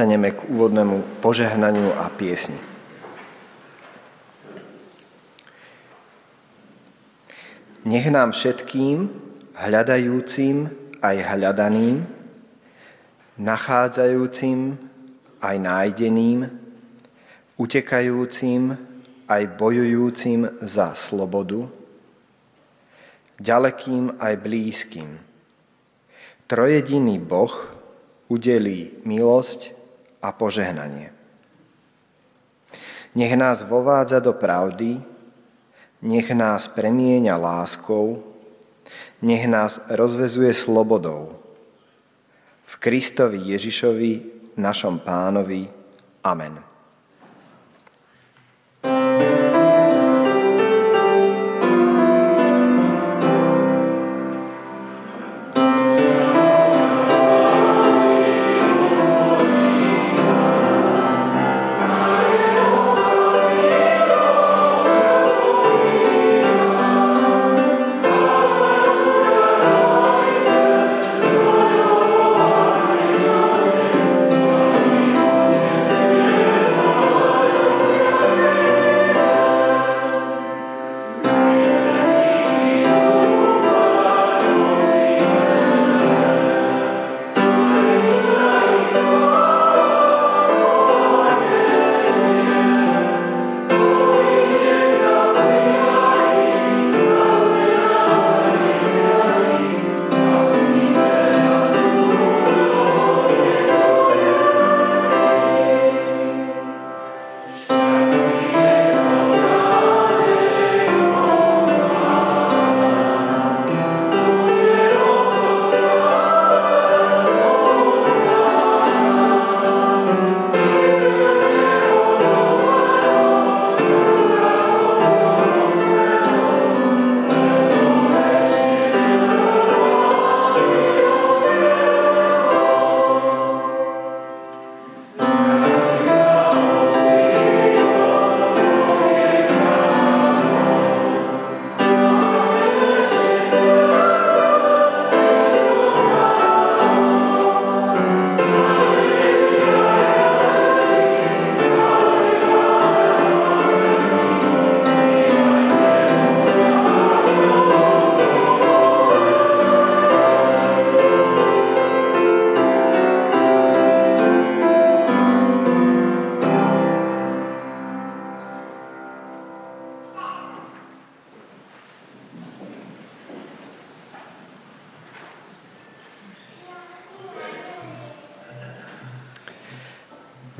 postaneme k úvodnému požehnaniu a piesni. Nech nám všetkým, hľadajúcim aj hľadaným, nachádzajúcim aj nájdeným, utekajúcim aj bojujúcim za slobodu, ďalekým aj blízkym. Trojediný Boh, udelí milosť a požehnanie. Nech nás vovádza do pravdy, nech nás premieňa láskou, nech nás rozvezuje slobodou. V Kristovi Ježišovi, našom pánovi. Amen.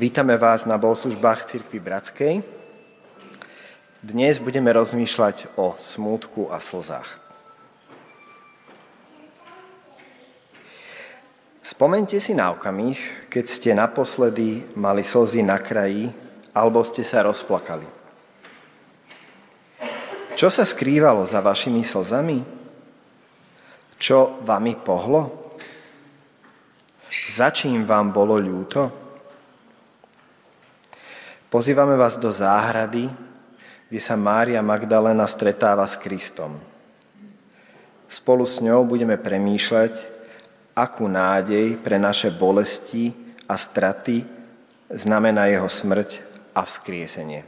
Vítame vás na bohoslužbách Cirkvi Bratskej. Dnes budeme rozmýšľať o smútku a slzách. Spomente si na okamih, keď ste naposledy mali slzy na kraji alebo ste sa rozplakali. Čo sa skrývalo za vašimi slzami? Čo vami pohlo? Za čím vám bolo ľúto? Pozývame vás do záhrady, kde sa Mária Magdalena stretáva s Kristom. Spolu s ňou budeme premýšľať, akú nádej pre naše bolesti a straty znamená jeho smrť a vzkriesenie.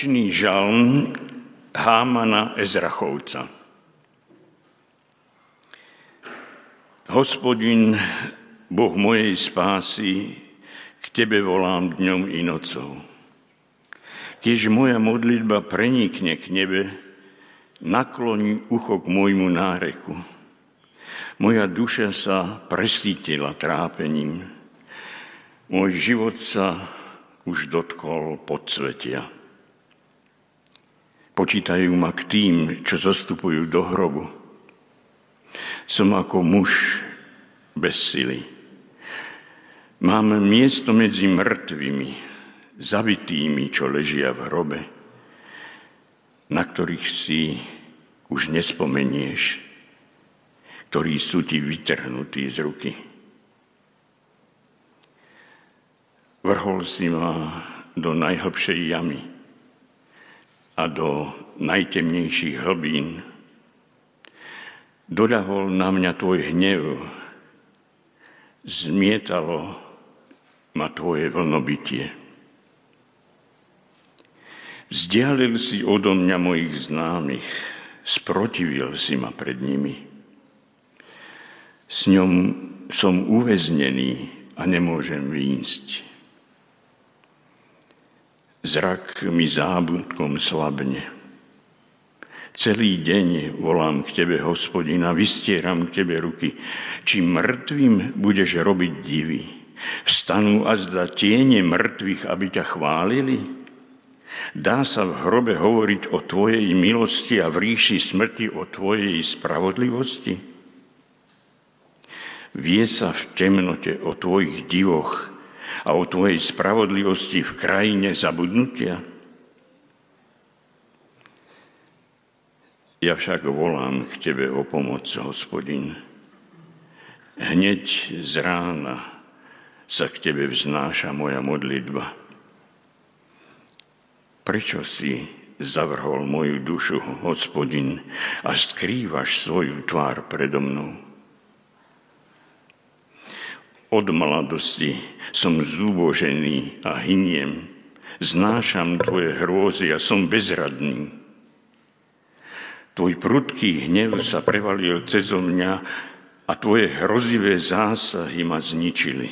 Poučný žalm Hámana Ezrachovca. Hospodin, Boh mojej spásy, k Tebe volám dňom i nocou. Keď moja modlitba prenikne k nebe, nakloní ucho k môjmu náreku. Moja duša sa presítila trápením. Môj život sa už dotkol podsvetia. Počítajú ma k tým, čo zostupujú do hrobu. Som ako muž bez sily. Mám miesto medzi mŕtvými, zabitými, čo ležia v hrobe, na ktorých si už nespomenieš, ktorí sú ti vytrhnutí z ruky. Vrhol si ma do najhlbšej jamy a do najtemnejších hlbín. Doľahol na mňa tvoj hnev, zmietalo ma tvoje vlnobytie. Vzdialil si odo mňa mojich známych, sprotivil si ma pred nimi. S ňom som uväznený a nemôžem výjsť. Zrak mi zábudkom slabne. Celý deň volám k Tebe, hospodina, vystieram k Tebe ruky. Či mŕtvým budeš robiť divy? Vstanú a zda tiene mŕtvych, aby ťa chválili? Dá sa v hrobe hovoriť o Tvojej milosti a v ríši smrti o Tvojej spravodlivosti? Vie sa v temnote o Tvojich divoch a o Tvojej spravodlivosti v krajine zabudnutia? Ja však volám k Tebe o pomoc, hospodin. Hneď z rána sa k Tebe vznáša moja modlitba. Prečo si zavrhol moju dušu, hospodin, a skrývaš svoju tvár predo mnou? Od mladosti som zúbožený a hyniem. Znášam tvoje hrôzy a som bezradný. Tvoj prudký hnev sa prevalil cez mňa a tvoje hrozivé zásahy ma zničili.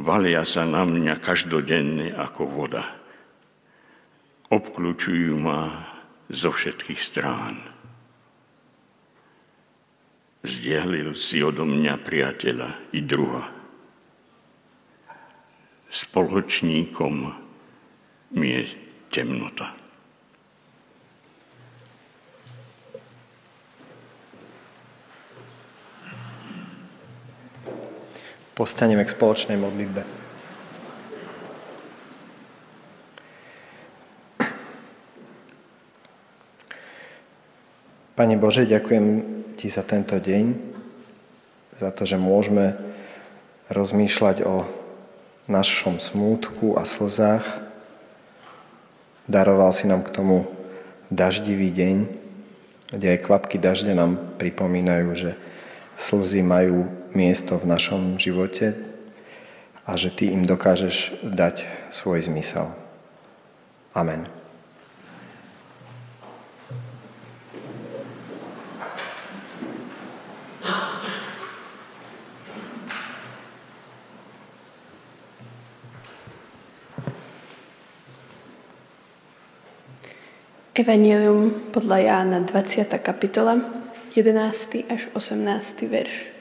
Valia sa na mňa každodenne ako voda. Obklúčujú ma zo všetkých strán. Zdielil si odo mňa priateľa i druha. Spoločníkom mi je temnota. Postaneme k spoločnej modlitbe. Pane Bože, ďakujem ti za tento deň, za to, že môžeme rozmýšľať o našom smútku a slzách. Daroval si nám k tomu daždivý deň, kde aj kvapky dažde nám pripomínajú, že slzy majú miesto v našom živote a že Ty im dokážeš dať svoj zmysel. Amen. Evangelium podľa Jána 20. kapitola, 11. až 18. verš.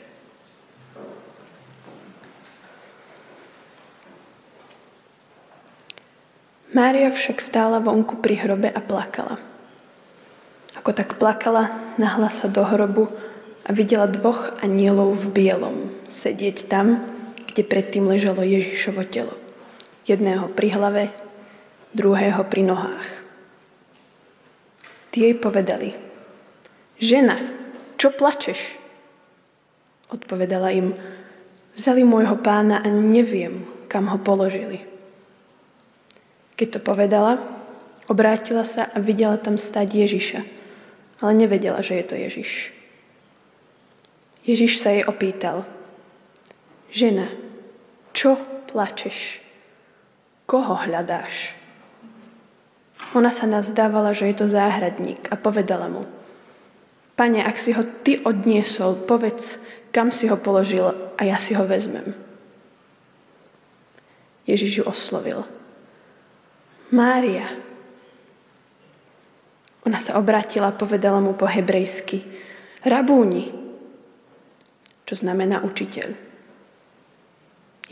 Mária však stála vonku pri hrobe a plakala. Ako tak plakala, nahla sa do hrobu a videla dvoch anielov v bielom sedieť tam, kde predtým ležalo Ježišovo telo. Jedného pri hlave, druhého pri nohách. Tí jej povedali, žena, čo plačeš? Odpovedala im, vzali môjho pána a neviem, kam ho položili. Keď to povedala, obrátila sa a videla tam stať Ježiša, ale nevedela, že je to Ježiš. Ježiš sa jej opýtal, žena, čo plačeš? koho hľadáš? Ona sa nazdávala, že je to záhradník a povedala mu, Pane, ak si ho ty odniesol, povedz, kam si ho položil a ja si ho vezmem. Ježiš ju oslovil. Mária. Ona sa obrátila a povedala mu po hebrejsky. Rabúni, čo znamená učiteľ.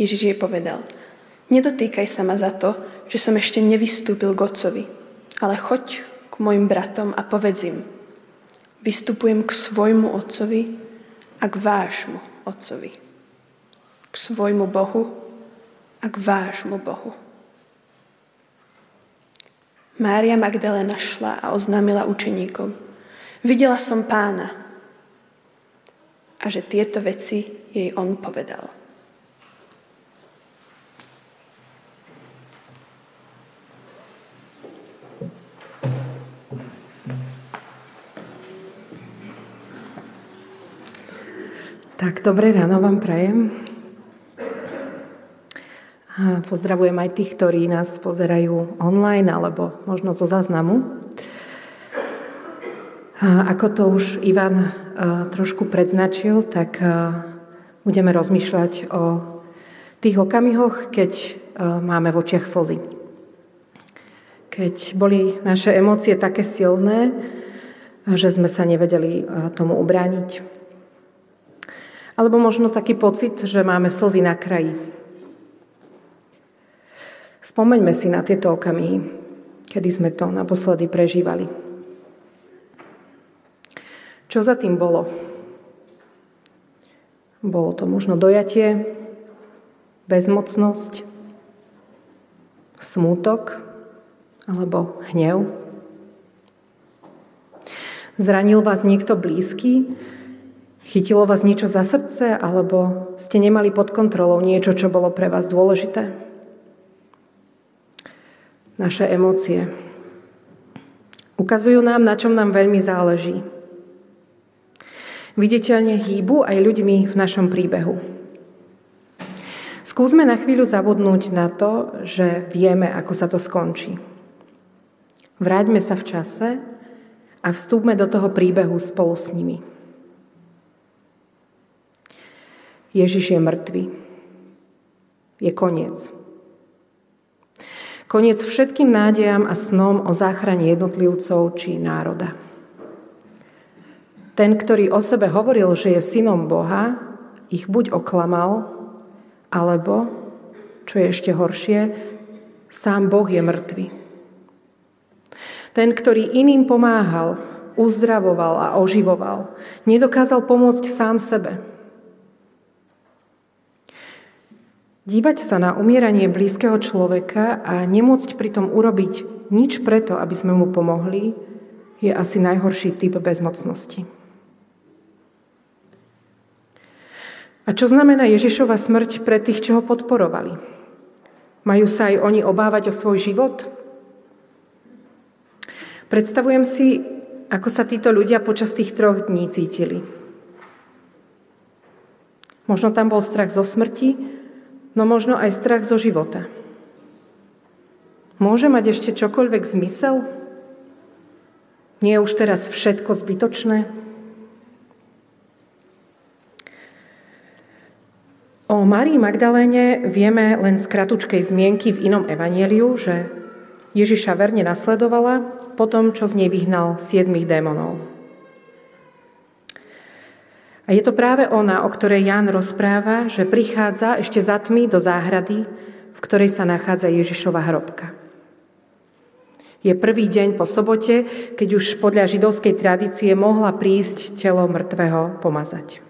Ježiš jej povedal, nedotýkaj sa ma za to, že som ešte nevystúpil k Otcovi, ale choď k mojim bratom a povedz im, vystupujem k svojmu Otcovi a k vášmu Otcovi. K svojmu Bohu a k vášmu Bohu. Mária Magdalena šla a oznámila učeníkom. Videla som pána a že tieto veci jej on povedal. Tak, dobré ráno vám prajem. A pozdravujem aj tých, ktorí nás pozerajú online alebo možno zo záznamu. A ako to už Ivan trošku predznačil, tak budeme rozmýšľať o tých okamihoch, keď máme v očiach slzy. Keď boli naše emócie také silné, že sme sa nevedeli tomu ubrániť. Alebo možno taký pocit, že máme slzy na kraji. Spomeňme si na tieto okamihy, kedy sme to naposledy prežívali. Čo za tým bolo? Bolo to možno dojatie, bezmocnosť, smútok alebo hnev. Zranil vás niekto blízky, Chytilo vás niečo za srdce, alebo ste nemali pod kontrolou niečo, čo bolo pre vás dôležité? Naše emócie ukazujú nám, na čom nám veľmi záleží. Viditeľne hýbu aj ľuďmi v našom príbehu. Skúsme na chvíľu zabudnúť na to, že vieme, ako sa to skončí. Vráťme sa v čase a vstúpme do toho príbehu spolu s nimi. Ježiš je mŕtvy. Je koniec. Koniec všetkým nádejam a snom o záchrane jednotlivcov či národa. Ten, ktorý o sebe hovoril, že je synom Boha, ich buď oklamal, alebo, čo je ešte horšie, sám Boh je mŕtvy. Ten, ktorý iným pomáhal, uzdravoval a oživoval, nedokázal pomôcť sám sebe – Dívať sa na umieranie blízkeho človeka a nemôcť pritom urobiť nič preto, aby sme mu pomohli, je asi najhorší typ bezmocnosti. A čo znamená Ježišova smrť pre tých, čo ho podporovali? Majú sa aj oni obávať o svoj život? Predstavujem si, ako sa títo ľudia počas tých troch dní cítili. Možno tam bol strach zo smrti, no možno aj strach zo života. Môže mať ešte čokoľvek zmysel? Nie je už teraz všetko zbytočné? O Marii Magdaléne vieme len z kratučkej zmienky v inom evanieliu, že Ježiša verne nasledovala po tom, čo z nej vyhnal siedmých démonov. A je to práve ona, o ktorej Ján rozpráva, že prichádza ešte za tmy do záhrady, v ktorej sa nachádza Ježišova hrobka. Je prvý deň po sobote, keď už podľa židovskej tradície mohla prísť telo mŕtvého pomazať.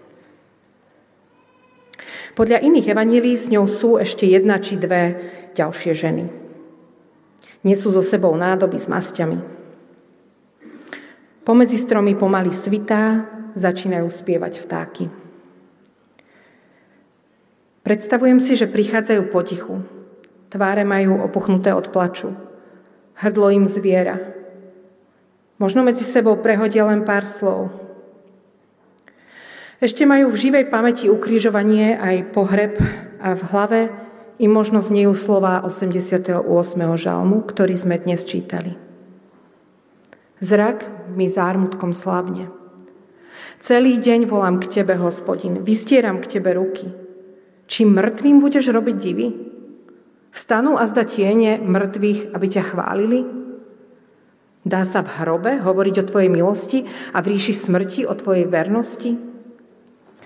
Podľa iných evanílií s ňou sú ešte jedna či dve ďalšie ženy. Nesú so sebou nádoby s masťami. Pomedzi stromy pomaly svitá, začínajú spievať vtáky. Predstavujem si, že prichádzajú potichu. Tváre majú opuchnuté od plaču. Hrdlo im zviera. Možno medzi sebou prehodia len pár slov. Ešte majú v živej pamäti ukrižovanie aj pohreb a v hlave im možno znejú slova 88. žalmu, ktorý sme dnes čítali. Zrak mi zármutkom slabne. Celý deň volám k Tebe, hospodin, vystieram k Tebe ruky. Či mŕtvým budeš robiť divy? Vstanú a zda tiene mŕtvych, aby ťa chválili? Dá sa v hrobe hovoriť o Tvojej milosti a v ríši smrti o Tvojej vernosti?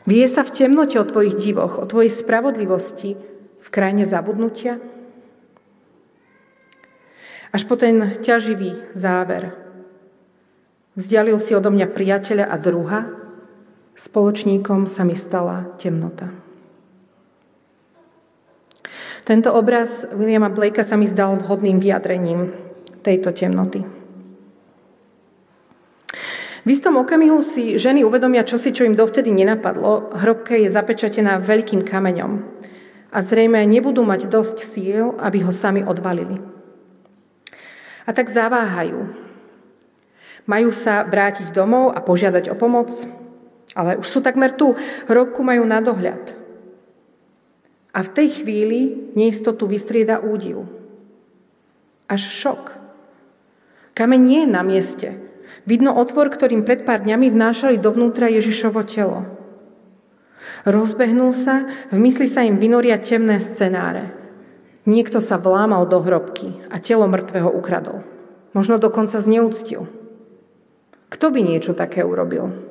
Vie sa v temnote o Tvojich divoch, o Tvojej spravodlivosti, v krajine zabudnutia? Až po ten ťaživý záver. Vzdialil si odo mňa priateľa a druha, Spoločníkom sa mi stala temnota. Tento obraz Williama Blakea sa mi zdal vhodným vyjadrením tejto temnoty. V istom okamihu si ženy uvedomia čosi, čo im dovtedy nenapadlo. Hrobka je zapečatená veľkým kameňom a zrejme nebudú mať dosť síl, aby ho sami odvalili. A tak zaváhajú. Majú sa vrátiť domov a požiadať o pomoc, ale už sú takmer tu, hrobku majú na dohľad. A v tej chvíli neistotu vystrieda údiv. Až šok. Kameň nie je na mieste. Vidno otvor, ktorým pred pár dňami vnášali dovnútra Ježišovo telo. Rozbehnú sa, v mysli sa im vynoria temné scenáre. Niekto sa vlámal do hrobky a telo mŕtvého ukradol. Možno dokonca zneúctil. Kto by niečo také urobil?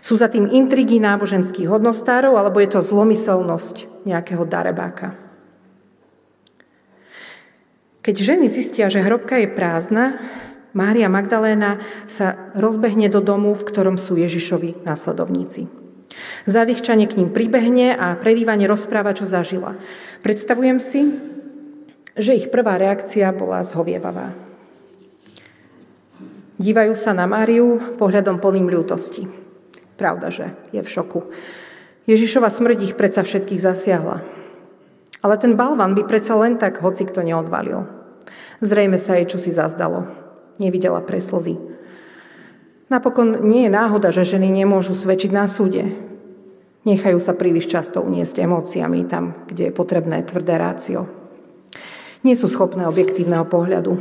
Sú za tým intrigy náboženských hodnostárov, alebo je to zlomyselnosť nejakého darebáka. Keď ženy zistia, že hrobka je prázdna, Mária Magdaléna sa rozbehne do domu, v ktorom sú Ježišovi následovníci. Zadýchčanie k ním pribehne a prerývanie rozpráva, čo zažila. Predstavujem si, že ich prvá reakcia bola zhovievavá. Dívajú sa na Máriu pohľadom plným ľútosti. Pravda, že je v šoku. Ježišova smrť ich predsa všetkých zasiahla. Ale ten balvan by predsa len tak hoci kto neodvalil. Zrejme sa jej čosi zazdalo. Nevidela pre slzy. Napokon nie je náhoda, že ženy nemôžu svedčiť na súde. Nechajú sa príliš často uniesť emóciami tam, kde je potrebné tvrdé rácio. Nie sú schopné objektívneho pohľadu.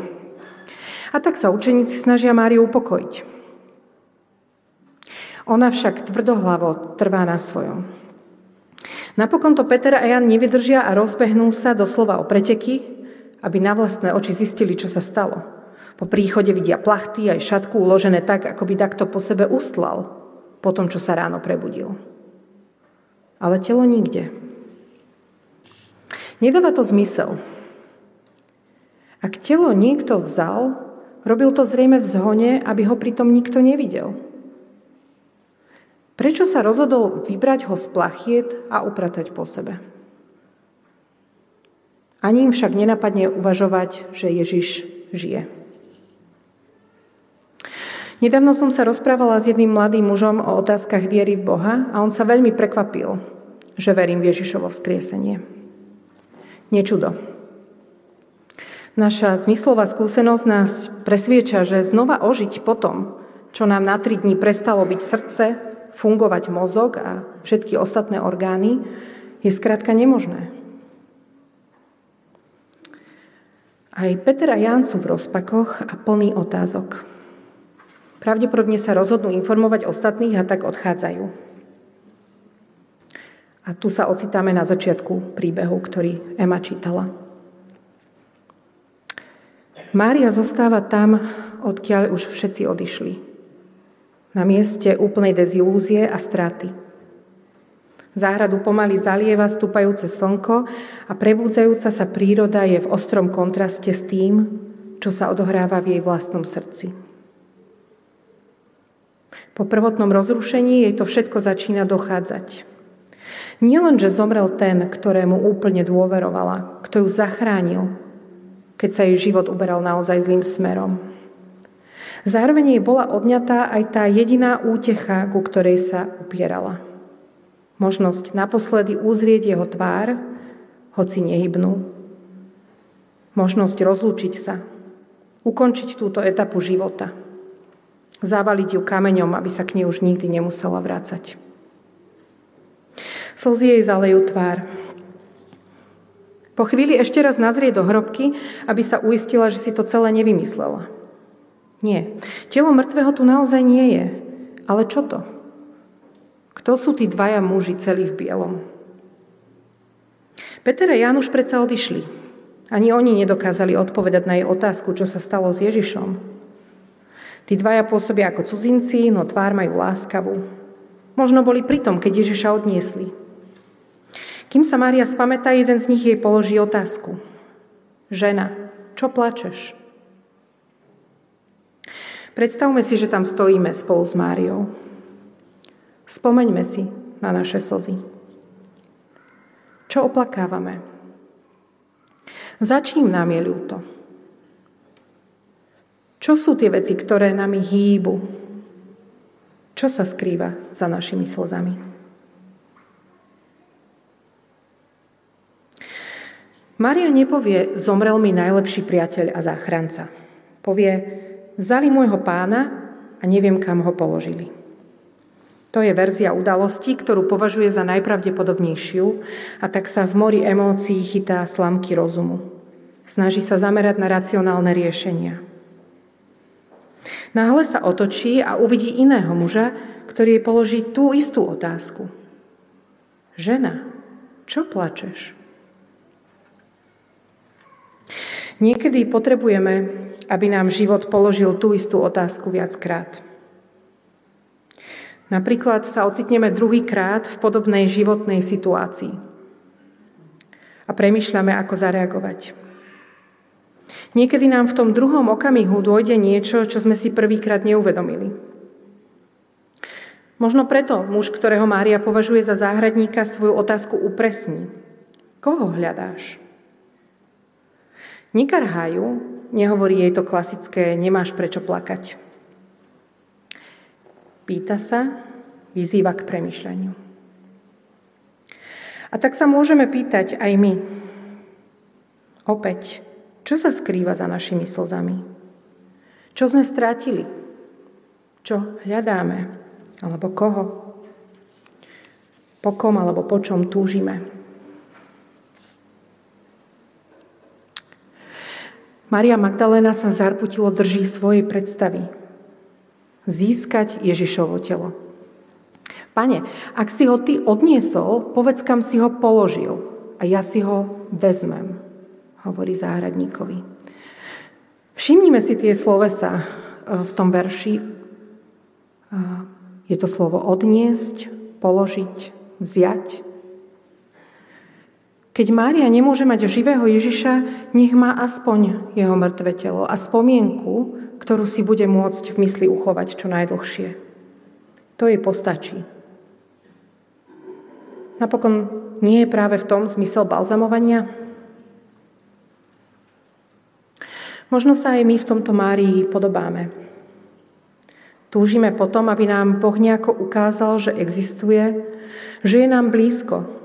A tak sa učeníci snažia Máriu upokojiť. Ona však tvrdohlavo trvá na svojom. Napokon to Peter a Jan nevydržia a rozbehnú sa doslova o preteky, aby na vlastné oči zistili, čo sa stalo. Po príchode vidia plachty aj šatku uložené tak, ako by takto po sebe ustlal po tom, čo sa ráno prebudil. Ale telo nikde. Nedáva to zmysel. Ak telo niekto vzal, robil to zrejme v zhone, aby ho pritom nikto nevidel. Prečo sa rozhodol vybrať ho z plachiet a upratať po sebe? Ani im však nenapadne uvažovať, že Ježiš žije. Nedávno som sa rozprávala s jedným mladým mužom o otázkach viery v Boha a on sa veľmi prekvapil, že verím v Ježišovo vzkriesenie. Nečudo. Naša zmyslová skúsenosť nás presvieča, že znova ožiť potom, čo nám na tri dní prestalo byť srdce, fungovať mozog a všetky ostatné orgány, je skrátka nemožné. Aj Peter a Ján sú v rozpakoch a plný otázok. Pravdepodobne sa rozhodnú informovať ostatných a tak odchádzajú. A tu sa ocitáme na začiatku príbehu, ktorý Ema čítala. Mária zostáva tam, odkiaľ už všetci odišli na mieste úplnej dezilúzie a straty. Záhradu pomaly zalieva stúpajúce slnko a prebúdzajúca sa príroda je v ostrom kontraste s tým, čo sa odohráva v jej vlastnom srdci. Po prvotnom rozrušení jej to všetko začína dochádzať. Nie len, že zomrel ten, ktorému úplne dôverovala, kto ju zachránil, keď sa jej život uberal naozaj zlým smerom, Zároveň jej bola odňatá aj tá jediná útecha, ku ktorej sa upierala. Možnosť naposledy uzrieť jeho tvár, hoci nehybnú. Možnosť rozlúčiť sa, ukončiť túto etapu života. Zavaliť ju kameňom, aby sa k nej už nikdy nemusela vrácať. Slzy jej zalejú tvár. Po chvíli ešte raz nazrie do hrobky, aby sa uistila, že si to celé nevymyslela. Nie. Telo mŕtvého tu naozaj nie je. Ale čo to? Kto sú tí dvaja muži celí v bielom? Peter a Jan už predsa odišli. Ani oni nedokázali odpovedať na jej otázku, čo sa stalo s Ježišom. Tí dvaja pôsobia ako cudzinci, no tvár majú láskavú. Možno boli pritom, keď Ježiša odniesli. Kým sa Mária spamätá, jeden z nich jej položí otázku. Žena, čo plačeš? Predstavme si, že tam stojíme spolu s Máriou. Spomeňme si na naše slzy. Čo oplakávame? Za nám je ľúto? Čo sú tie veci, ktoré nami hýbu? Čo sa skrýva za našimi slzami? Maria nepovie, zomrel mi najlepší priateľ a záchranca. Povie, vzali môjho pána a neviem, kam ho položili. To je verzia udalosti, ktorú považuje za najpravdepodobnejšiu a tak sa v mori emócií chytá slamky rozumu. Snaží sa zamerať na racionálne riešenia. Náhle sa otočí a uvidí iného muža, ktorý jej položí tú istú otázku. Žena, čo plačeš? Niekedy potrebujeme, aby nám život položil tú istú otázku viackrát. Napríklad sa ocitneme druhýkrát v podobnej životnej situácii a premyšľame, ako zareagovať. Niekedy nám v tom druhom okamihu dôjde niečo, čo sme si prvýkrát neuvedomili. Možno preto muž, ktorého Mária považuje za záhradníka, svoju otázku upresní. Koho hľadáš? Nekarhajú, nehovorí jej to klasické nemáš prečo plakať. Pýta sa, vyzýva k premyšľaniu. A tak sa môžeme pýtať aj my. Opäť, čo sa skrýva za našimi slzami? Čo sme strátili? Čo hľadáme? Alebo koho? Po kom alebo po čom túžime? Maria Magdalena sa zarputilo drží svojej predstavy. Získať Ježišovo telo. Pane, ak si ho ty odniesol, povedz, kam si ho položil a ja si ho vezmem, hovorí záhradníkovi. Všimnime si tie slovesa e, v tom verši. E, je to slovo odniesť, položiť, vziať. Keď Mária nemôže mať živého Ježiša, nech má aspoň jeho mŕtve telo a spomienku, ktorú si bude môcť v mysli uchovať čo najdlhšie. To jej postačí. Napokon nie je práve v tom zmysel balzamovania? Možno sa aj my v tomto Márii podobáme. Túžime potom, aby nám Boh nejako ukázal, že existuje, že je nám blízko,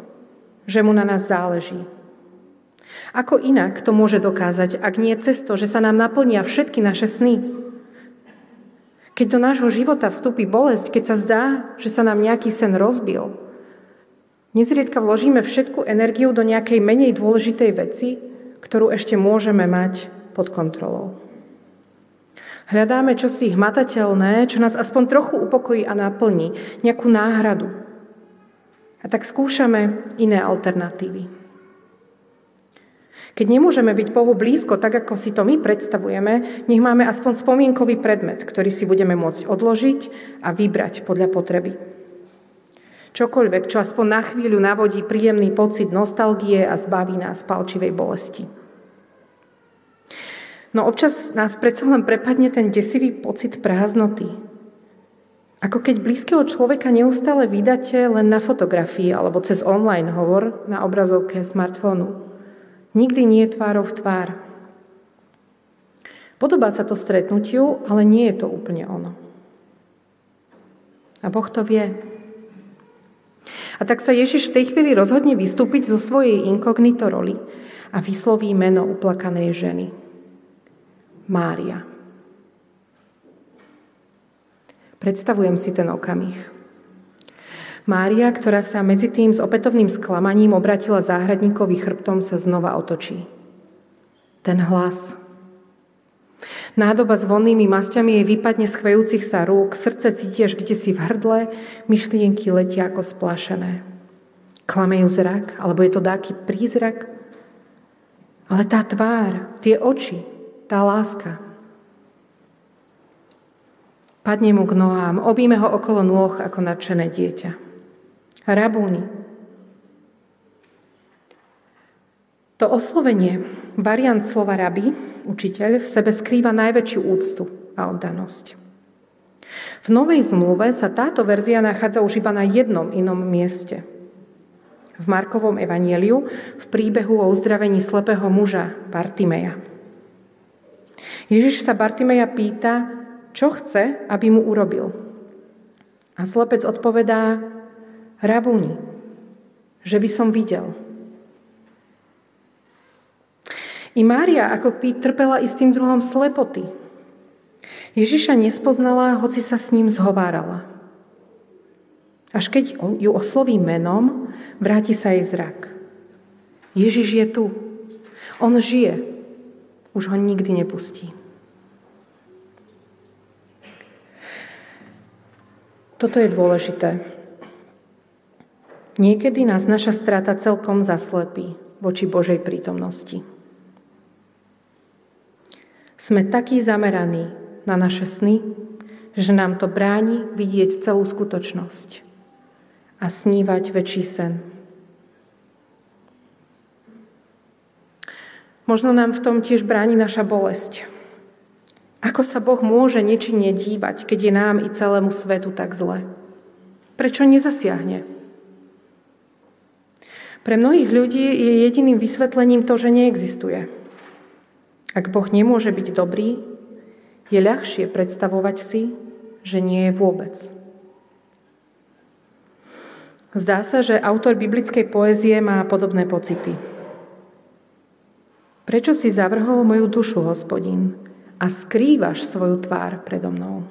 že mu na nás záleží. Ako inak to môže dokázať, ak nie cez to, že sa nám naplnia všetky naše sny? Keď do nášho života vstúpi bolesť, keď sa zdá, že sa nám nejaký sen rozbil, nezriedka vložíme všetku energiu do nejakej menej dôležitej veci, ktorú ešte môžeme mať pod kontrolou. Hľadáme čosi hmatateľné, čo nás aspoň trochu upokojí a naplní, nejakú náhradu, a tak skúšame iné alternatívy. Keď nemôžeme byť Bohu blízko, tak ako si to my predstavujeme, nech máme aspoň spomienkový predmet, ktorý si budeme môcť odložiť a vybrať podľa potreby. Čokoľvek, čo aspoň na chvíľu navodí príjemný pocit nostalgie a zbaví nás palčivej bolesti. No občas nás predsa len prepadne ten desivý pocit prázdnoty, ako keď blízkeho človeka neustále vydáte len na fotografii alebo cez online hovor na obrazovke smartfónu. Nikdy nie je tvárov tvár. Podobá sa to stretnutiu, ale nie je to úplne ono. A Boh to vie. A tak sa Ježiš v tej chvíli rozhodne vystúpiť zo svojej inkognito roli a vysloví meno uplakanej ženy. Mária. Predstavujem si ten okamih. Mária, ktorá sa medzi tým s opätovným sklamaním obratila záhradníkovi chrbtom, sa znova otočí. Ten hlas. Nádoba s vonnými masťami jej vypadne z chvejúcich sa rúk, srdce cítiš kde si v hrdle, myšlienky letia ako splašené. Klame ju zrak, alebo je to dáky prízrak? Ale tá tvár, tie oči, tá láska. Padne mu k nohám, obíme ho okolo nôh ako nadšené dieťa. Rabúni. To oslovenie, variant slova rabi, učiteľ, v sebe skrýva najväčšiu úctu a oddanosť. V Novej zmluve sa táto verzia nachádza už iba na jednom inom mieste – v Markovom evanieliu v príbehu o uzdravení slepého muža Bartimeja. Ježiš sa Bartimeja pýta, čo chce, aby mu urobil. A slepec odpovedá, rabúni, že by som videl. I Mária ako by trpela istým druhom slepoty. Ježiša nespoznala, hoci sa s ním zhovárala. Až keď ju osloví menom, vráti sa jej zrak. Ježiš je tu. On žije. Už ho nikdy nepustí. Toto je dôležité. Niekedy nás naša strata celkom zaslepí voči Božej prítomnosti. Sme takí zameraní na naše sny, že nám to bráni vidieť celú skutočnosť a snívať väčší sen. Možno nám v tom tiež bráni naša bolesť. Ako sa Boh môže nečinne dívať, keď je nám i celému svetu tak zle? Prečo nezasiahne? Pre mnohých ľudí je jediným vysvetlením to, že neexistuje. Ak Boh nemôže byť dobrý, je ľahšie predstavovať si, že nie je vôbec. Zdá sa, že autor biblickej poézie má podobné pocity. Prečo si zavrhol moju dušu, hospodín, a skrývaš svoju tvár predo mnou?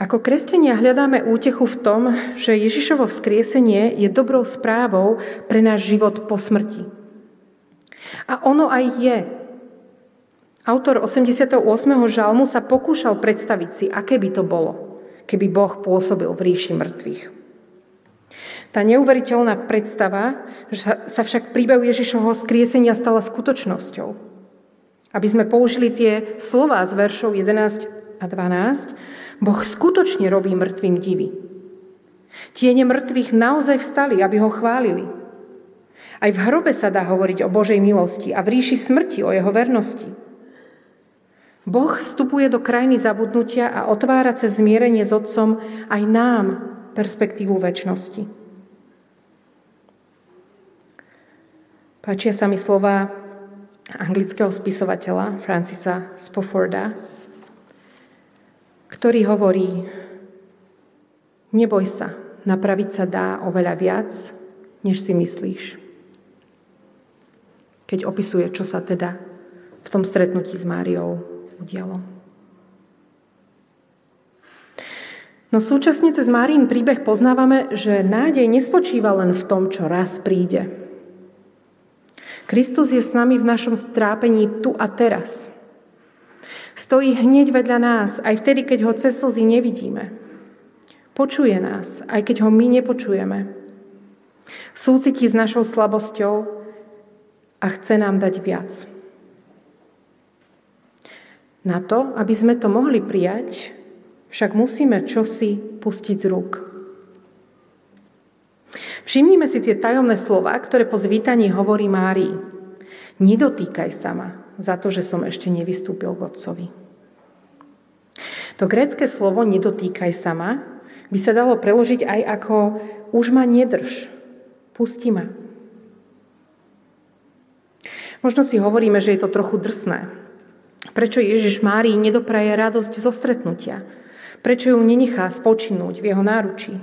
Ako kresťania hľadáme útechu v tom, že Ježišovo vzkriesenie je dobrou správou pre náš život po smrti. A ono aj je, Autor 88. žalmu sa pokúšal predstaviť si, aké by to bolo, keby Boh pôsobil v ríši mŕtvych. Tá neuveriteľná predstava že sa však v príbehu Ježišovho skriesenia stala skutočnosťou. Aby sme použili tie slová z veršov 11 a 12, Boh skutočne robí mŕtvým divy. Tiene mŕtvych naozaj vstali, aby ho chválili. Aj v hrobe sa dá hovoriť o Božej milosti a v ríši smrti o jeho vernosti. Boh vstupuje do krajiny zabudnutia a otvára cez zmierenie s Otcom aj nám perspektívu väčšnosti. Páčia sa mi slova anglického spisovateľa Francisa Spofforda, ktorý hovorí, neboj sa, napraviť sa dá oveľa viac, než si myslíš. Keď opisuje, čo sa teda v tom stretnutí s Máriou udialo. No súčasne cez Márín príbeh poznávame, že nádej nespočíva len v tom, čo raz príde. Kristus je s nami v našom strápení tu a teraz. Stojí hneď vedľa nás, aj vtedy, keď ho cez slzy nevidíme. Počuje nás, aj keď ho my nepočujeme. Súcití s našou slabosťou a chce nám dať viac. Na to, aby sme to mohli prijať, však musíme čosi pustiť z rúk. Všimnime si tie tajomné slova, ktoré po zvítaní hovorí Márii. Nedotýkaj sa ma za to, že som ešte nevystúpil k Otcovi. To grécke slovo nedotýkaj sa ma by sa dalo preložiť aj ako už ma nedrž, pusti ma. Možno si hovoríme, že je to trochu drsné, Prečo Ježiš Márii nedopraje radosť zo stretnutia? Prečo ju nenechá spočinúť v jeho náručí?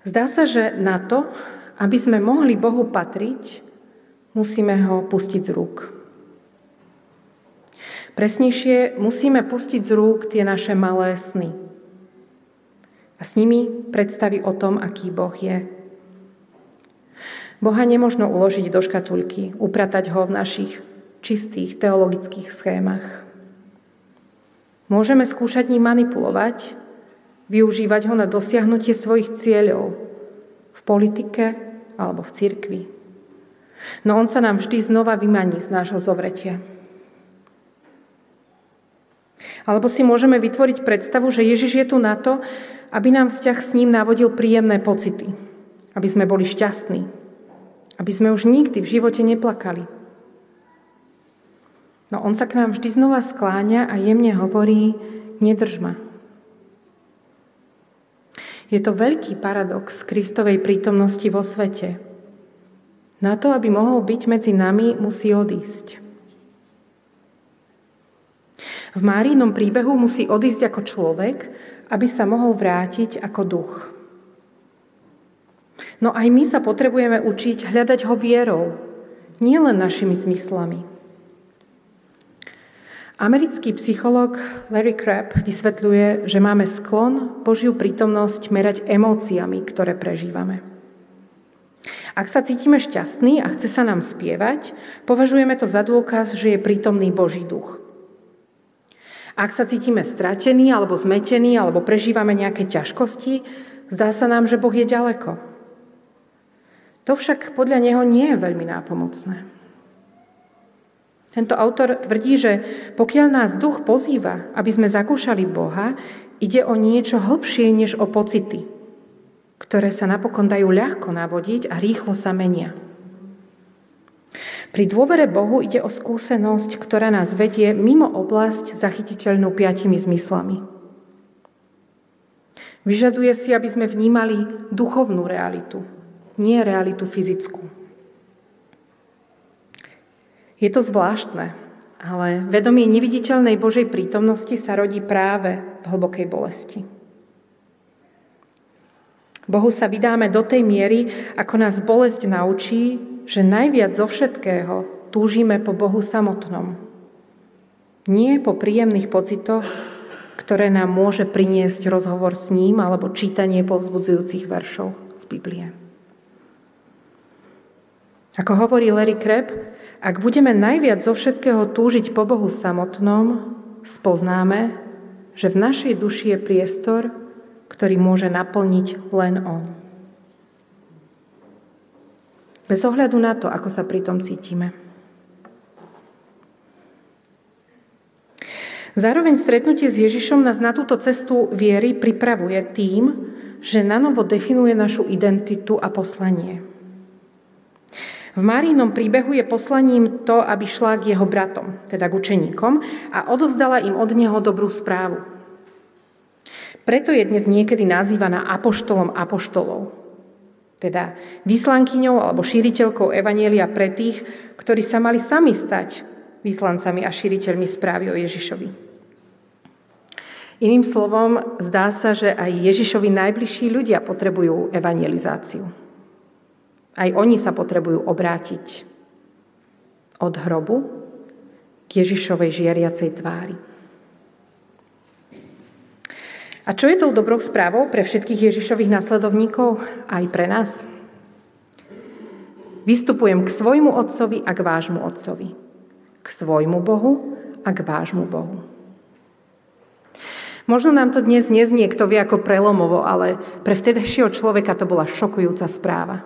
Zdá sa, že na to, aby sme mohli Bohu patriť, musíme ho pustiť z rúk. Presnejšie musíme pustiť z rúk tie naše malé sny. A s nimi predstaví o tom, aký Boh je. Boha nemožno uložiť do škatulky, upratať ho v našich čistých teologických schémach. Môžeme skúšať ním manipulovať, využívať ho na dosiahnutie svojich cieľov v politike alebo v cirkvi. No on sa nám vždy znova vymaní z nášho zovretia. Alebo si môžeme vytvoriť predstavu, že Ježiš je tu na to, aby nám vzťah s ním navodil príjemné pocity, aby sme boli šťastní, aby sme už nikdy v živote neplakali. No on sa k nám vždy znova skláňa a jemne hovorí, nedrž ma. Je to veľký paradox Kristovej prítomnosti vo svete. Na to, aby mohol byť medzi nami, musí odísť. V Márinom príbehu musí odísť ako človek, aby sa mohol vrátiť ako duch. No aj my sa potrebujeme učiť hľadať ho vierou, nielen našimi zmyslami. Americký psycholog Larry Crabb vysvetľuje, že máme sklon Božiu prítomnosť merať emóciami, ktoré prežívame. Ak sa cítime šťastní a chce sa nám spievať, považujeme to za dôkaz, že je prítomný Boží duch. Ak sa cítime stratení alebo zmetení alebo prežívame nejaké ťažkosti, zdá sa nám, že Boh je ďaleko. To však podľa neho nie je veľmi nápomocné. Tento autor tvrdí, že pokiaľ nás duch pozýva, aby sme zakúšali Boha, ide o niečo hlbšie než o pocity, ktoré sa napokon dajú ľahko navodiť a rýchlo sa menia. Pri dôvere Bohu ide o skúsenosť, ktorá nás vedie mimo oblasť zachytiteľnú piatimi zmyslami. Vyžaduje si, aby sme vnímali duchovnú realitu, nie realitu fyzickú. Je to zvláštne, ale vedomie neviditeľnej Božej prítomnosti sa rodí práve v hlbokej bolesti. Bohu sa vydáme do tej miery, ako nás bolesť naučí, že najviac zo všetkého túžime po Bohu samotnom. Nie po príjemných pocitoch, ktoré nám môže priniesť rozhovor s ním alebo čítanie povzbudzujúcich veršov z Biblie. Ako hovorí Larry Kreb, ak budeme najviac zo všetkého túžiť po Bohu samotnom, spoznáme, že v našej duši je priestor, ktorý môže naplniť len On. Bez ohľadu na to, ako sa pri tom cítime. Zároveň stretnutie s Ježišom nás na túto cestu viery pripravuje tým, že nanovo definuje našu identitu a poslanie. V Márinom príbehu je poslaním to, aby šla k jeho bratom, teda k učeníkom, a odovzdala im od neho dobrú správu. Preto je dnes niekedy nazývaná apoštolom apoštolov, teda vyslankyňou alebo šíriteľkou Evanielia pre tých, ktorí sa mali sami stať vyslancami a šíriteľmi správy o Ježišovi. Iným slovom, zdá sa, že aj Ježišovi najbližší ľudia potrebujú evangelizáciu. Aj oni sa potrebujú obrátiť od hrobu k Ježišovej žiariacej tvári. A čo je tou dobrou správou pre všetkých Ježišových následovníkov aj pre nás? Vystupujem k svojmu otcovi a k vášmu otcovi. K svojmu Bohu a k vášmu Bohu. Možno nám to dnes neznie kto vie ako prelomovo, ale pre vtedajšieho človeka to bola šokujúca správa.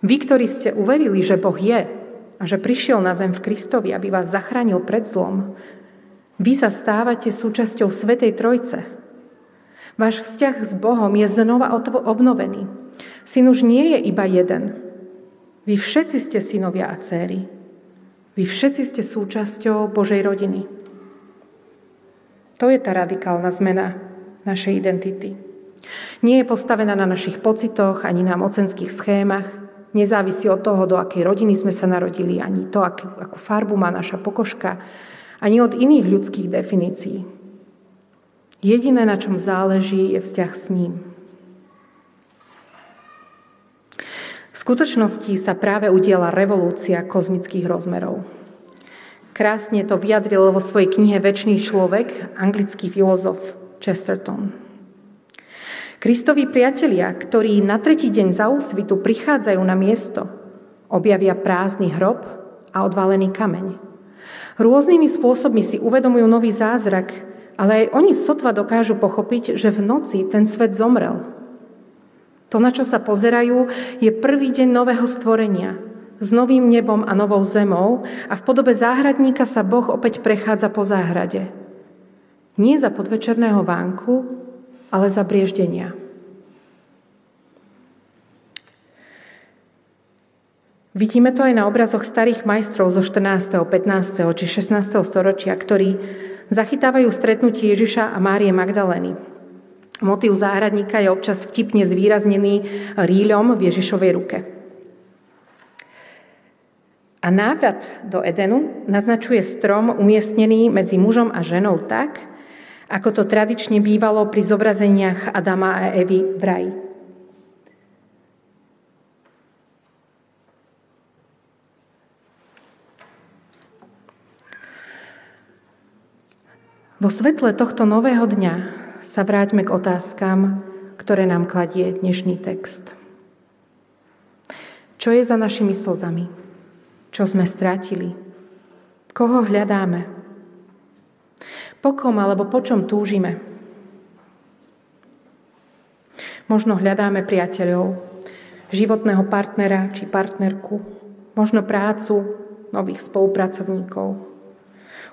Vy, ktorí ste uverili, že Boh je a že prišiel na zem v Kristovi, aby vás zachránil pred zlom, vy sa stávate súčasťou Svetej Trojce. Váš vzťah s Bohom je znova obnovený. Syn už nie je iba jeden. Vy všetci ste synovia a céry. Vy všetci ste súčasťou Božej rodiny. To je tá radikálna zmena našej identity. Nie je postavená na našich pocitoch ani na mocenských schémach, Nezávisí od toho, do akej rodiny sme sa narodili, ani to, akú, akú farbu má naša pokožka, ani od iných ľudských definícií. Jediné, na čom záleží, je vzťah s ním. V skutočnosti sa práve udiela revolúcia kozmických rozmerov. Krásne to vyjadril vo svojej knihe Večný človek, anglický filozof Chesterton. Kristovi priatelia, ktorí na tretí deň za úsvitu prichádzajú na miesto, objavia prázdny hrob a odvalený kameň. Rôznymi spôsobmi si uvedomujú nový zázrak, ale aj oni sotva dokážu pochopiť, že v noci ten svet zomrel. To, na čo sa pozerajú, je prvý deň nového stvorenia – s novým nebom a novou zemou a v podobe záhradníka sa Boh opäť prechádza po záhrade. Nie za podvečerného vánku, ale za brieždenia. Vidíme to aj na obrazoch starých majstrov zo 14., 15. či 16. storočia, ktorí zachytávajú stretnutie Ježiša a Márie Magdalény. Motív záhradníka je občas vtipne zvýraznený ríľom v Ježišovej ruke. A návrat do Edenu naznačuje strom umiestnený medzi mužom a ženou tak, ako to tradične bývalo pri zobrazeniach Adama a Evy v raji. Vo svetle tohto nového dňa sa vráťme k otázkam, ktoré nám kladie dnešný text. Čo je za našimi slzami? čo sme stratili. Koho hľadáme? Po kom alebo po čom túžime? Možno hľadáme priateľov, životného partnera či partnerku, možno prácu, nových spolupracovníkov,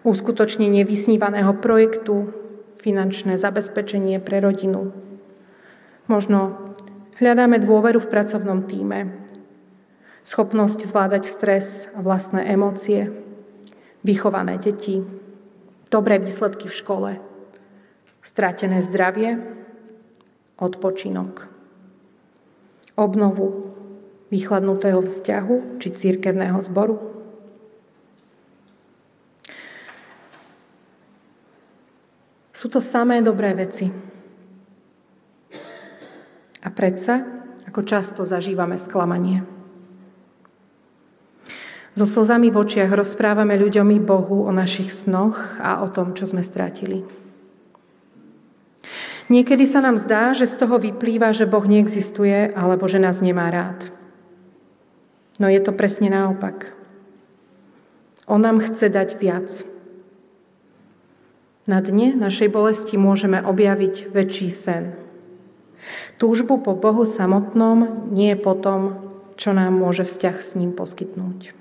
uskutočnenie vysnívaného projektu, finančné zabezpečenie pre rodinu. Možno hľadáme dôveru v pracovnom týme, schopnosť zvládať stres a vlastné emócie, vychované deti, dobré výsledky v škole, stratené zdravie, odpočinok, obnovu vychladnutého vzťahu či církevného zboru. Sú to samé dobré veci. A predsa, ako často zažívame sklamanie. So slzami v očiach rozprávame ľuďom i Bohu o našich snoch a o tom, čo sme strátili. Niekedy sa nám zdá, že z toho vyplýva, že Boh neexistuje alebo že nás nemá rád. No je to presne naopak. On nám chce dať viac. Na dne našej bolesti môžeme objaviť väčší sen. Túžbu po Bohu samotnom, nie po tom, čo nám môže vzťah s ním poskytnúť.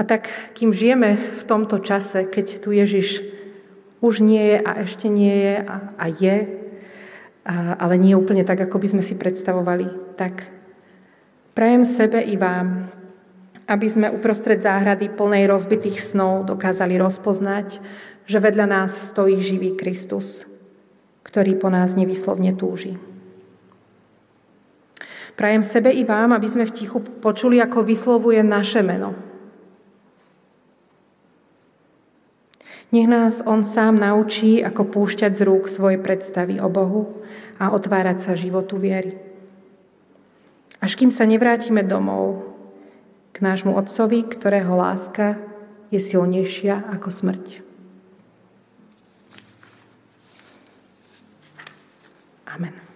A tak, kým žijeme v tomto čase, keď tu Ježiš už nie je a ešte nie je a, a je, a, ale nie úplne tak, ako by sme si predstavovali, tak prajem sebe i vám, aby sme uprostred záhrady plnej rozbitých snov dokázali rozpoznať, že vedľa nás stojí živý Kristus, ktorý po nás nevyslovne túži. Prajem sebe i vám, aby sme v tichu počuli, ako vyslovuje naše meno, Nech nás On sám naučí, ako púšťať z rúk svoje predstavy o Bohu a otvárať sa životu viery. Až kým sa nevrátime domov k nášmu Otcovi, ktorého láska je silnejšia ako smrť. Amen.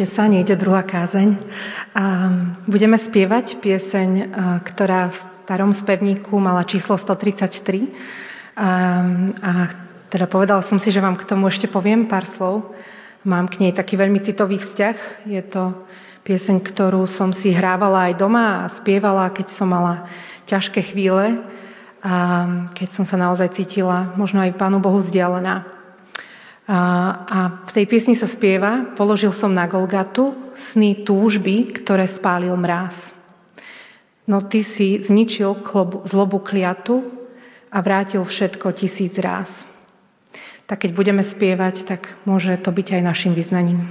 Posadte sa, nejde druhá kázeň. A budeme spievať pieseň, ktorá v starom spevníku mala číslo 133. A, a teda povedala som si, že vám k tomu ešte poviem pár slov. Mám k nej taký veľmi citový vzťah. Je to pieseň, ktorú som si hrávala aj doma a spievala, keď som mala ťažké chvíle a keď som sa naozaj cítila možno aj Pánu Bohu vzdialená. A v tej piesni sa spieva Položil som na Golgatu sny túžby, ktoré spálil mráz. No ty si zničil zlobu kliatu a vrátil všetko tisíc ráz. Tak keď budeme spievať, tak môže to byť aj našim vyznaním.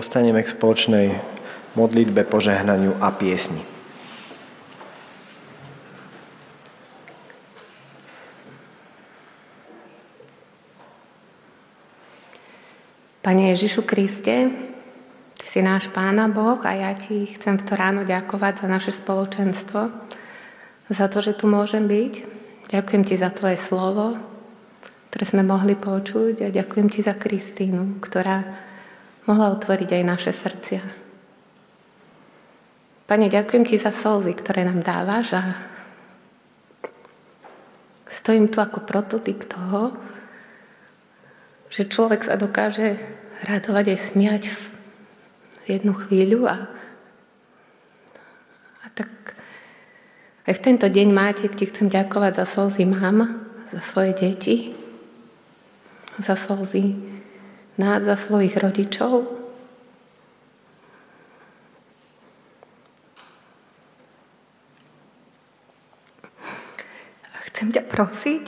Postaneme k spoločnej modlitbe, požehnaniu a piesni. Pane Ježišu Kriste, Ty si náš Pána Boh a ja Ti chcem v to ráno ďakovať za naše spoločenstvo, za to, že tu môžem byť. Ďakujem Ti za Tvoje slovo, ktoré sme mohli počuť a ďakujem Ti za Kristínu, ktorá mohla otvoriť aj naše srdcia. Pane, ďakujem Ti za slzy, ktoré nám dávaš a stojím tu ako prototyp toho, že človek sa dokáže radovať aj smiať v jednu chvíľu a, a tak aj v tento deň máte, ti chcem ďakovať za slzy mám, za svoje deti, za slzy nás, za svojich rodičov. A chcem ťa prosiť,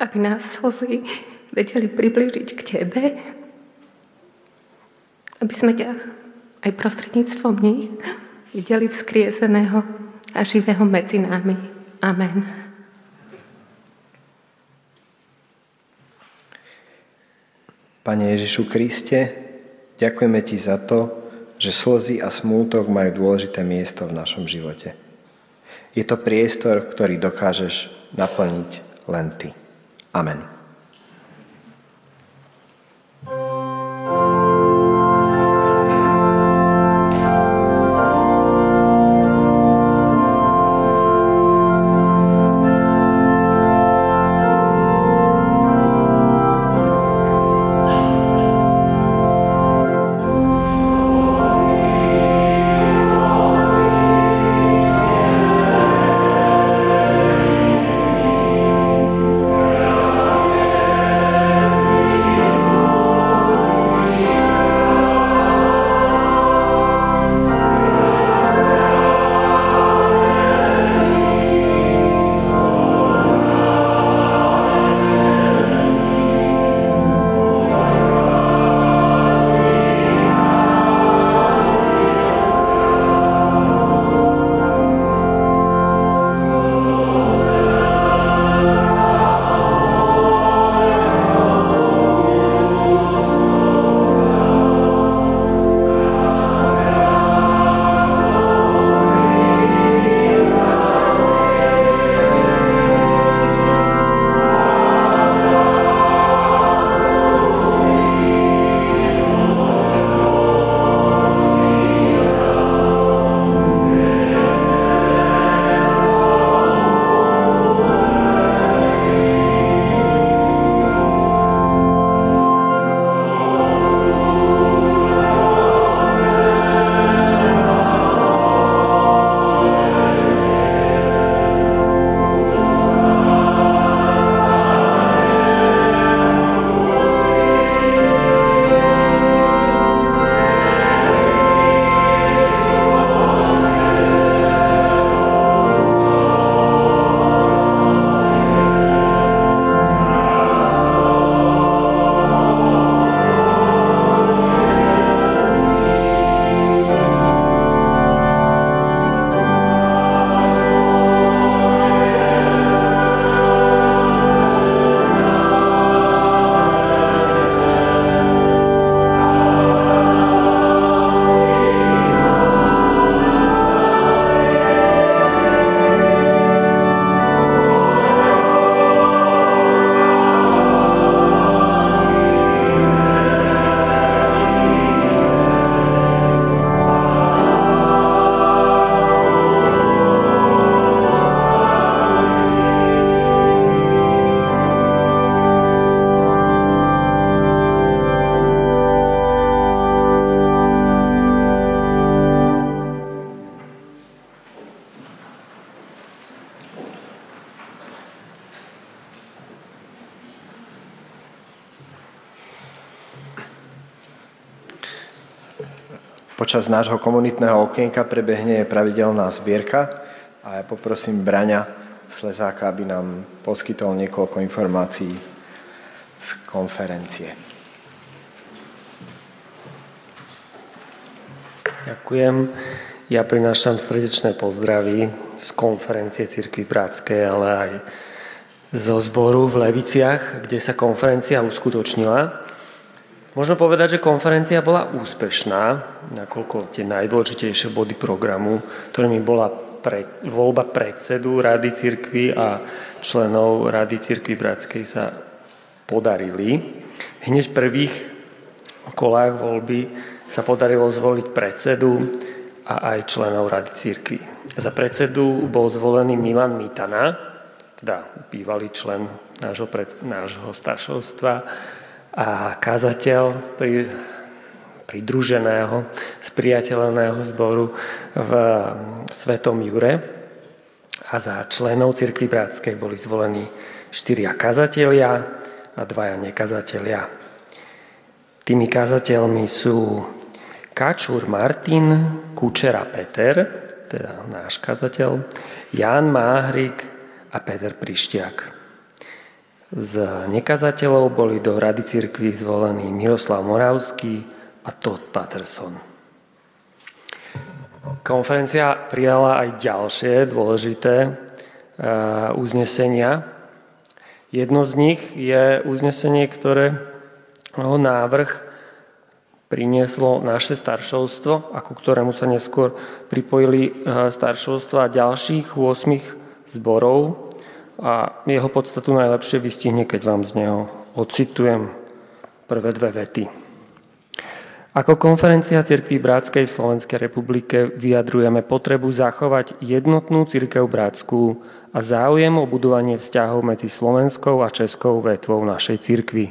aby nás slzy vedeli približiť k Tebe, aby sme ťa aj prostredníctvom nich videli vzkrieseného a živého medzi nami. Amen. Pane Ježišu Kriste, ďakujeme Ti za to, že slzy a smútok majú dôležité miesto v našom živote. Je to priestor, ktorý dokážeš naplniť len Ty. Amen. Počas nášho komunitného okienka prebehne pravidelná zbierka a ja poprosím Braňa Slezáka, aby nám poskytol niekoľko informácií z konferencie. Ďakujem. Ja prinášam srdečné pozdravy z konferencie Cirkvi Bratskej, ale aj zo zboru v Leviciach, kde sa konferencia uskutočnila. Možno povedať, že konferencia bola úspešná, nakoľko tie najdôležitejšie body programu, ktorými bola pre, voľba predsedu Rady cirkvy a členov Rady cirkvy Bratskej sa podarili. Hneď v prvých kolách voľby sa podarilo zvoliť predsedu a aj členov Rady církvy. Za predsedu bol zvolený Milan Mitana, teda bývalý člen nášho, pred, nášho staršovstva a kazateľ pri, pridruženého, spriateľeného zboru v Svetom Jure. A za členov cirkvi bratskej boli zvolení štyria kazatelia a dvaja nekazatelia. Tými kazateľmi sú Kačúr Martin, Kučera Peter, teda náš kazateľ, Jan Máhrik a Peter Prištiak. Z nekazateľov boli do Rady cirkvi zvolení Miroslav Moravský a Todd Patterson. Konferencia prijala aj ďalšie dôležité e, uznesenia. Jedno z nich je uznesenie, ktoré návrh prinieslo naše staršovstvo, ako ktorému sa neskôr pripojili e, staršovstva ďalších 8 zborov a jeho podstatu najlepšie vystihne, keď vám z neho ocitujem prvé dve vety. Ako konferencia Cirkví Bratskej v Slovenskej republike vyjadrujeme potrebu zachovať jednotnú Cirkev Bratskú a záujem o budovanie vzťahov medzi slovenskou a českou vetvou našej cirkvi.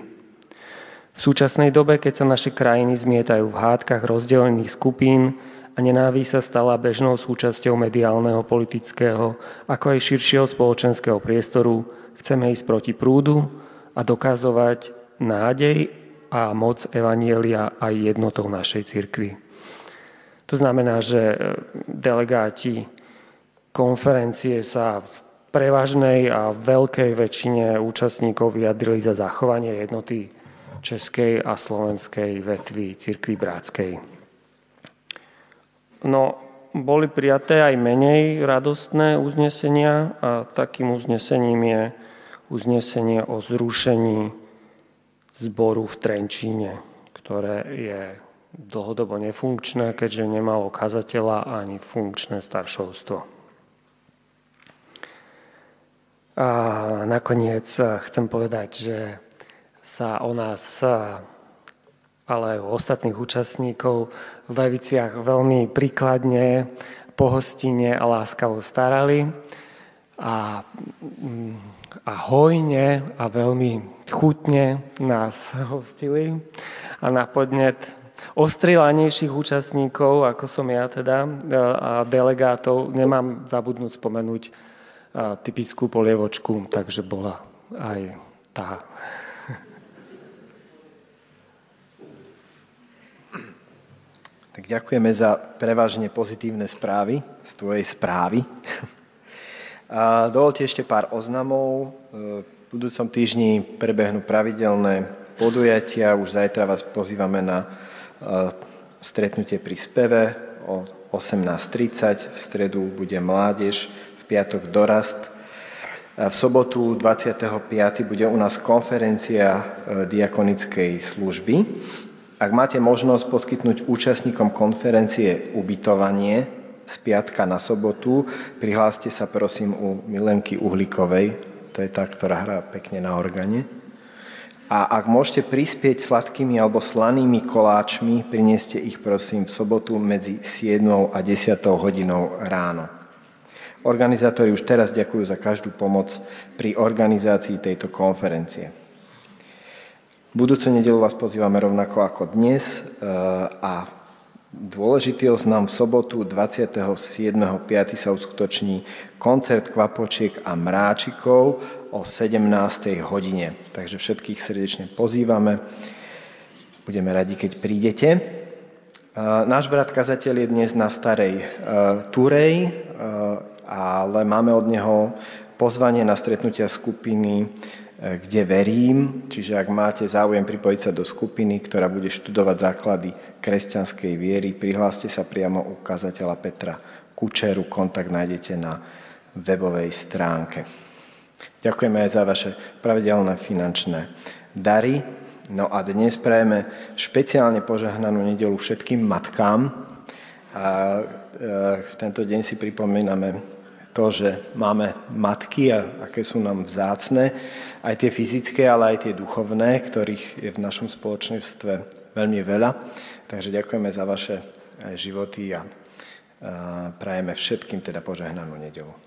V súčasnej dobe, keď sa naše krajiny zmietajú v hádkach rozdelených skupín a nenáví sa stala bežnou súčasťou mediálneho, politického, ako aj širšieho spoločenského priestoru, chceme ísť proti prúdu a dokazovať nádej a moc Evanielia aj jednotou našej cirkvi. To znamená, že e, delegáti konferencie sa v prevažnej a veľkej väčšine účastníkov vyjadrili za zachovanie jednoty českej a slovenskej vetvy cirkvi bratskej. No, boli prijaté aj menej radostné uznesenia a takým uznesením je uznesenie o zrušení zboru v Trenčíne, ktoré je dlhodobo nefunkčné, keďže nemalo kazateľa ani funkčné staršovstvo. A nakoniec chcem povedať, že sa o nás, ale aj o ostatných účastníkov v Leviciach veľmi príkladne, pohostine a láskavo starali a, a hojne a veľmi chutne nás hostili a na podnet ostrilanejších účastníkov, ako som ja teda, a delegátov, nemám zabudnúť spomenúť typickú polievočku, takže bola aj tá. Ďakujeme za prevažne pozitívne správy z tvojej správy. A dovolte ešte pár oznamov. V budúcom týždni prebehnú pravidelné podujatia. Už zajtra vás pozývame na stretnutie pri speve o 18.30. V stredu bude mládež, v piatok dorast. V sobotu 25. bude u nás konferencia e, diakonickej služby ak máte možnosť poskytnúť účastníkom konferencie ubytovanie z piatka na sobotu, prihláste sa prosím u Milenky Uhlíkovej, to je tá, ktorá hrá pekne na organe. A ak môžete prispieť sladkými alebo slanými koláčmi, prinieste ich prosím v sobotu medzi 7 a 10 hodinou ráno. Organizátori už teraz ďakujú za každú pomoc pri organizácii tejto konferencie. Budúcu nedelu vás pozývame rovnako ako dnes eh, a dôležitý oznam v sobotu 27.5. sa uskutoční koncert kvapočiek a mráčikov o 17. hodine. Takže všetkých srdečne pozývame. Budeme radi, keď prídete. Eh, náš brat kazateľ je dnes na starej eh, Turej, ale máme od neho pozvanie na stretnutia skupiny E, kde verím, čiže ak máte záujem pripojiť sa do skupiny, ktorá bude študovať základy kresťanskej viery, prihláste sa priamo u kazateľa Petra Kučeru, kontakt nájdete na webovej stránke. Ďakujeme aj za vaše pravidelné finančné dary. No a dnes prajeme špeciálne požehnanú nedelu všetkým matkám. A e, v tento deň si pripomíname to, že máme matky a aké sú nám vzácne, aj tie fyzické, ale aj tie duchovné, ktorých je v našom spoločenstve veľmi veľa. Takže ďakujeme za vaše životy a prajeme všetkým teda požehnanú nedelu.